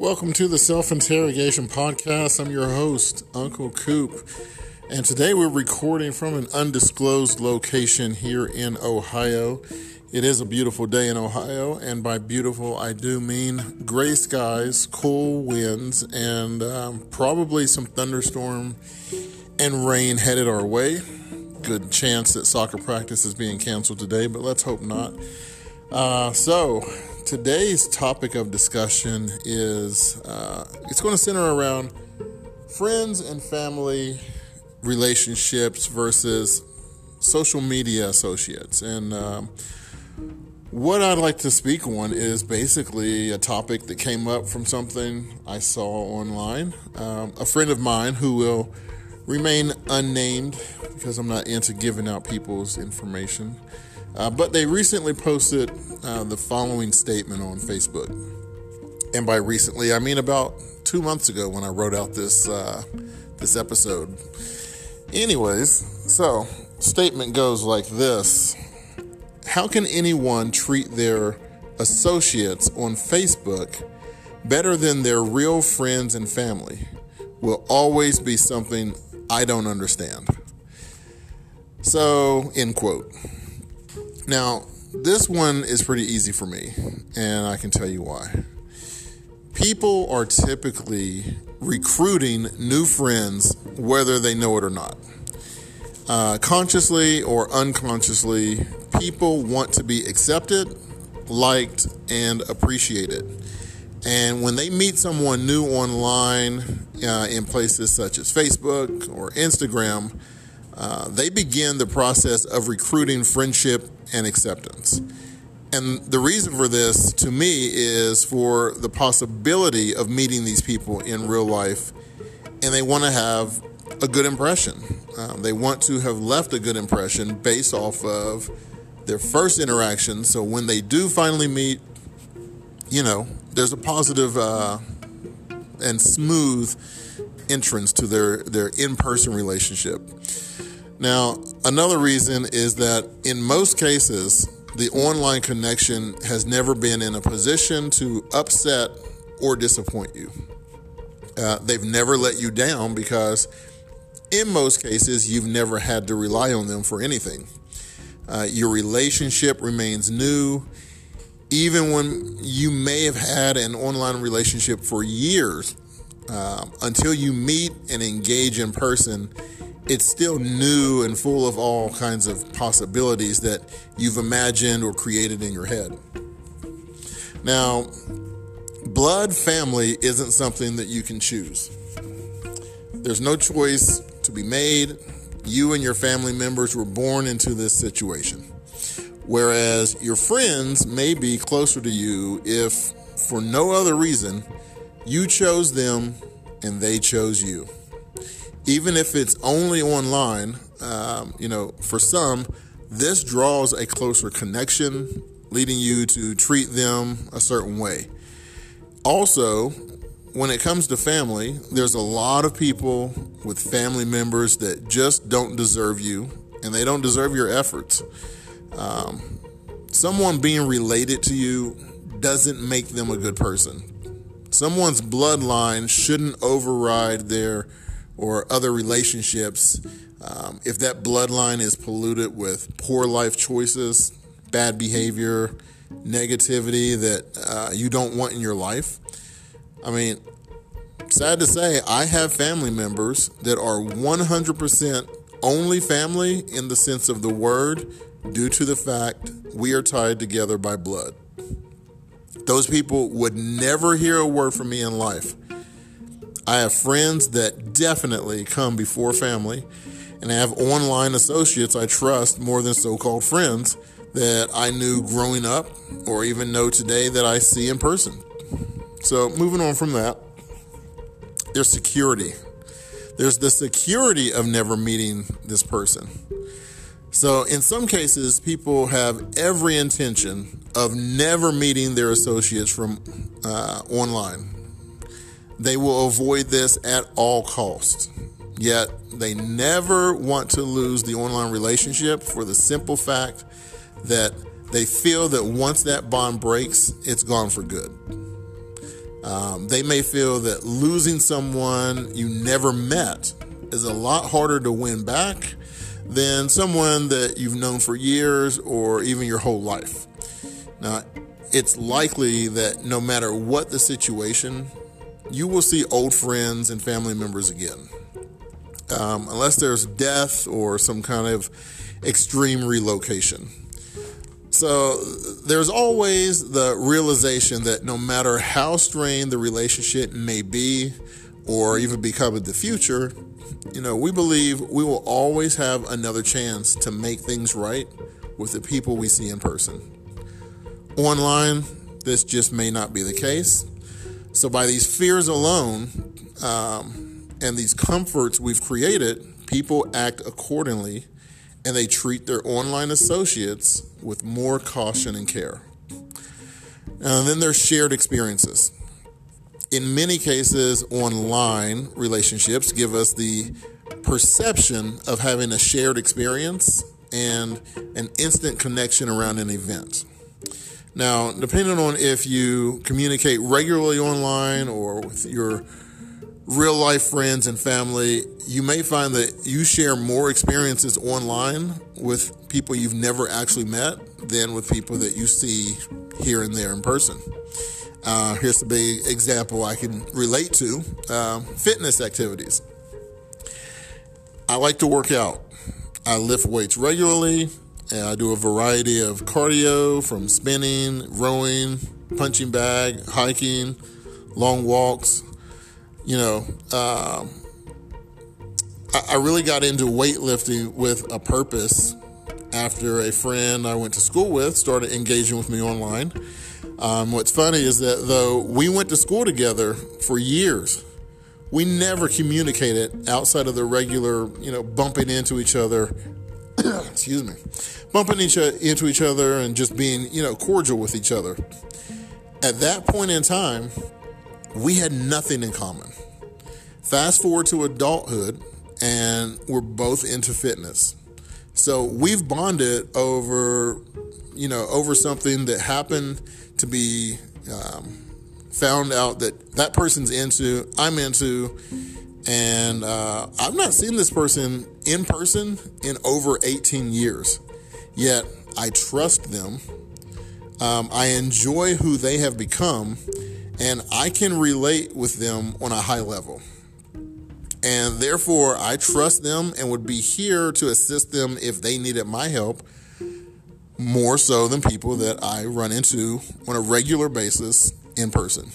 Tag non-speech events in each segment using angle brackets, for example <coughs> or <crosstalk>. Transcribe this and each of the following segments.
Welcome to the Self Interrogation Podcast. I'm your host, Uncle Coop. And today we're recording from an undisclosed location here in Ohio. It is a beautiful day in Ohio, and by beautiful, I do mean gray skies, cool winds, and um, probably some thunderstorm and rain headed our way. Good chance that soccer practice is being canceled today, but let's hope not. Uh, so, today's topic of discussion is uh, it's going to center around friends and family relationships versus social media associates. And um, what I'd like to speak on is basically a topic that came up from something I saw online. Um, a friend of mine who will remain unnamed because I'm not into giving out people's information. Uh, but they recently posted uh, the following statement on Facebook. And by recently, I mean about two months ago when I wrote out this uh, this episode. Anyways, so statement goes like this: How can anyone treat their associates on Facebook better than their real friends and family? Will always be something I don't understand. So, end quote. Now, this one is pretty easy for me, and I can tell you why. People are typically recruiting new friends whether they know it or not. Uh, consciously or unconsciously, people want to be accepted, liked, and appreciated. And when they meet someone new online uh, in places such as Facebook or Instagram, uh, they begin the process of recruiting friendship and acceptance. And the reason for this, to me, is for the possibility of meeting these people in real life, and they want to have a good impression. Um, they want to have left a good impression based off of their first interaction. So when they do finally meet, you know, there's a positive uh, and smooth entrance to their, their in person relationship. Now, another reason is that in most cases, the online connection has never been in a position to upset or disappoint you. Uh, they've never let you down because, in most cases, you've never had to rely on them for anything. Uh, your relationship remains new, even when you may have had an online relationship for years. Uh, until you meet and engage in person, it's still new and full of all kinds of possibilities that you've imagined or created in your head. Now, blood family isn't something that you can choose. There's no choice to be made. You and your family members were born into this situation. Whereas your friends may be closer to you if, for no other reason, you chose them and they chose you even if it's only online, um, you know, for some, this draws a closer connection, leading you to treat them a certain way. Also, when it comes to family, there's a lot of people with family members that just don't deserve you and they don't deserve your efforts. Um, someone being related to you doesn't make them a good person. Someone's bloodline shouldn't override their or other relationships, um, if that bloodline is polluted with poor life choices, bad behavior, negativity that uh, you don't want in your life, I mean, sad to say, I have family members that are 100% only family in the sense of the word due to the fact we are tied together by blood. Those people would never hear a word from me in life I have friends that definitely come before family, and I have online associates I trust more than so called friends that I knew growing up or even know today that I see in person. So, moving on from that, there's security. There's the security of never meeting this person. So, in some cases, people have every intention of never meeting their associates from uh, online they will avoid this at all costs. Yet they never want to lose the online relationship for the simple fact that they feel that once that bond breaks, it's gone for good. Um, they may feel that losing someone you never met is a lot harder to win back than someone that you've known for years or even your whole life. Now, it's likely that no matter what the situation, you will see old friends and family members again. Um, unless there's death or some kind of extreme relocation. So there's always the realization that no matter how strained the relationship may be or even become in the future, you know, we believe we will always have another chance to make things right with the people we see in person. Online, this just may not be the case. So, by these fears alone um, and these comforts we've created, people act accordingly and they treat their online associates with more caution and care. And then there's shared experiences. In many cases, online relationships give us the perception of having a shared experience and an instant connection around an event. Now, depending on if you communicate regularly online or with your real life friends and family, you may find that you share more experiences online with people you've never actually met than with people that you see here and there in person. Uh, here's a big example I can relate to uh, fitness activities. I like to work out. I lift weights regularly, and I do a variety of cardio from spinning, rowing, punching bag, hiking, long walks. You know, um, I, I really got into weightlifting with a purpose after a friend I went to school with started engaging with me online. Um, what's funny is that though we went to school together for years, we never communicated outside of the regular, you know, bumping into each other. <coughs> excuse me, bumping each into each other and just being, you know, cordial with each other. At that point in time, we had nothing in common. Fast forward to adulthood, and we're both into fitness. So we've bonded over, you know, over something that happened to be um, found out that that person's into, I'm into, and uh, I've not seen this person in person in over 18 years. Yet I trust them. Um, I enjoy who they have become, and I can relate with them on a high level. And therefore, I trust them and would be here to assist them if they needed my help more so than people that I run into on a regular basis in person.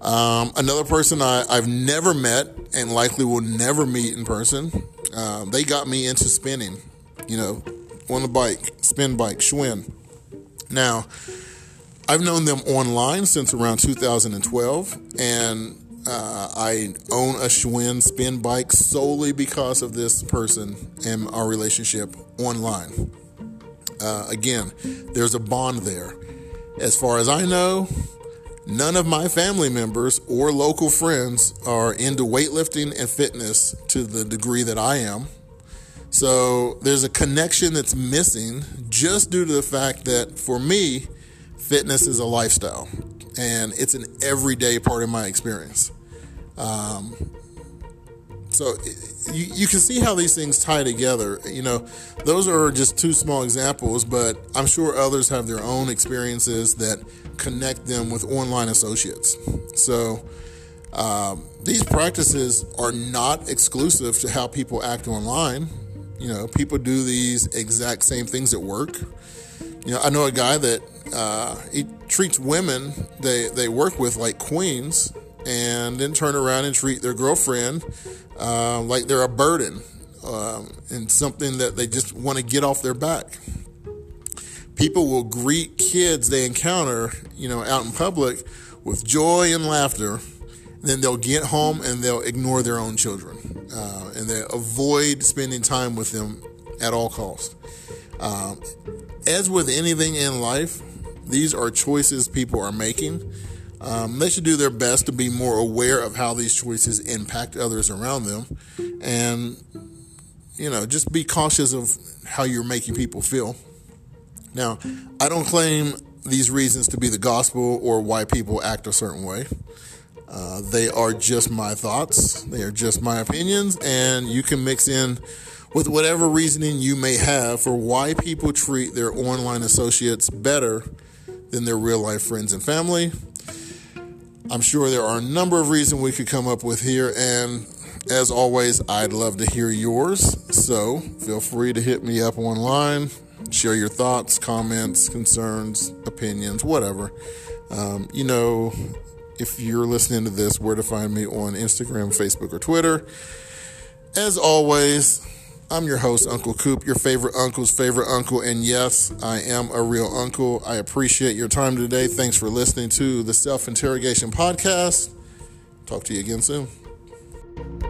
Um, another person I, have never met and likely will never meet in person, um, they got me into spinning, you know, on the bike, spin bike, Schwinn. Now, I've known them online since around 2012, and uh, I own a Schwinn spin bike solely because of this person and our relationship online. Uh, again, there's a bond there. As far as I know, none of my family members or local friends are into weightlifting and fitness to the degree that I am. So there's a connection that's missing just due to the fact that for me, fitness is a lifestyle and it's an everyday part of my experience. Um, so you, you can see how these things tie together. You know, those are just two small examples, but I'm sure others have their own experiences that connect them with online associates. So um, these practices are not exclusive to how people act online. You know, people do these exact same things at work. You know, I know a guy that uh, he treats women they, they work with like queens and then turn around and treat their girlfriend uh, like they're a burden um, and something that they just want to get off their back. People will greet kids they encounter, you know, out in public with joy and laughter. Then they'll get home and they'll ignore their own children, uh, and they avoid spending time with them at all costs. Um, as with anything in life, these are choices people are making um, they should do their best to be more aware of how these choices impact others around them and, you know, just be cautious of how you're making people feel. Now, I don't claim these reasons to be the gospel or why people act a certain way. Uh, they are just my thoughts, they are just my opinions, and you can mix in with whatever reasoning you may have for why people treat their online associates better than their real life friends and family. I'm sure there are a number of reasons we could come up with here, and as always, I'd love to hear yours. So feel free to hit me up online, share your thoughts, comments, concerns, opinions, whatever. Um, you know, if you're listening to this, where to find me on Instagram, Facebook, or Twitter. As always, I'm your host, Uncle Coop, your favorite uncle's favorite uncle. And yes, I am a real uncle. I appreciate your time today. Thanks for listening to the Self Interrogation Podcast. Talk to you again soon.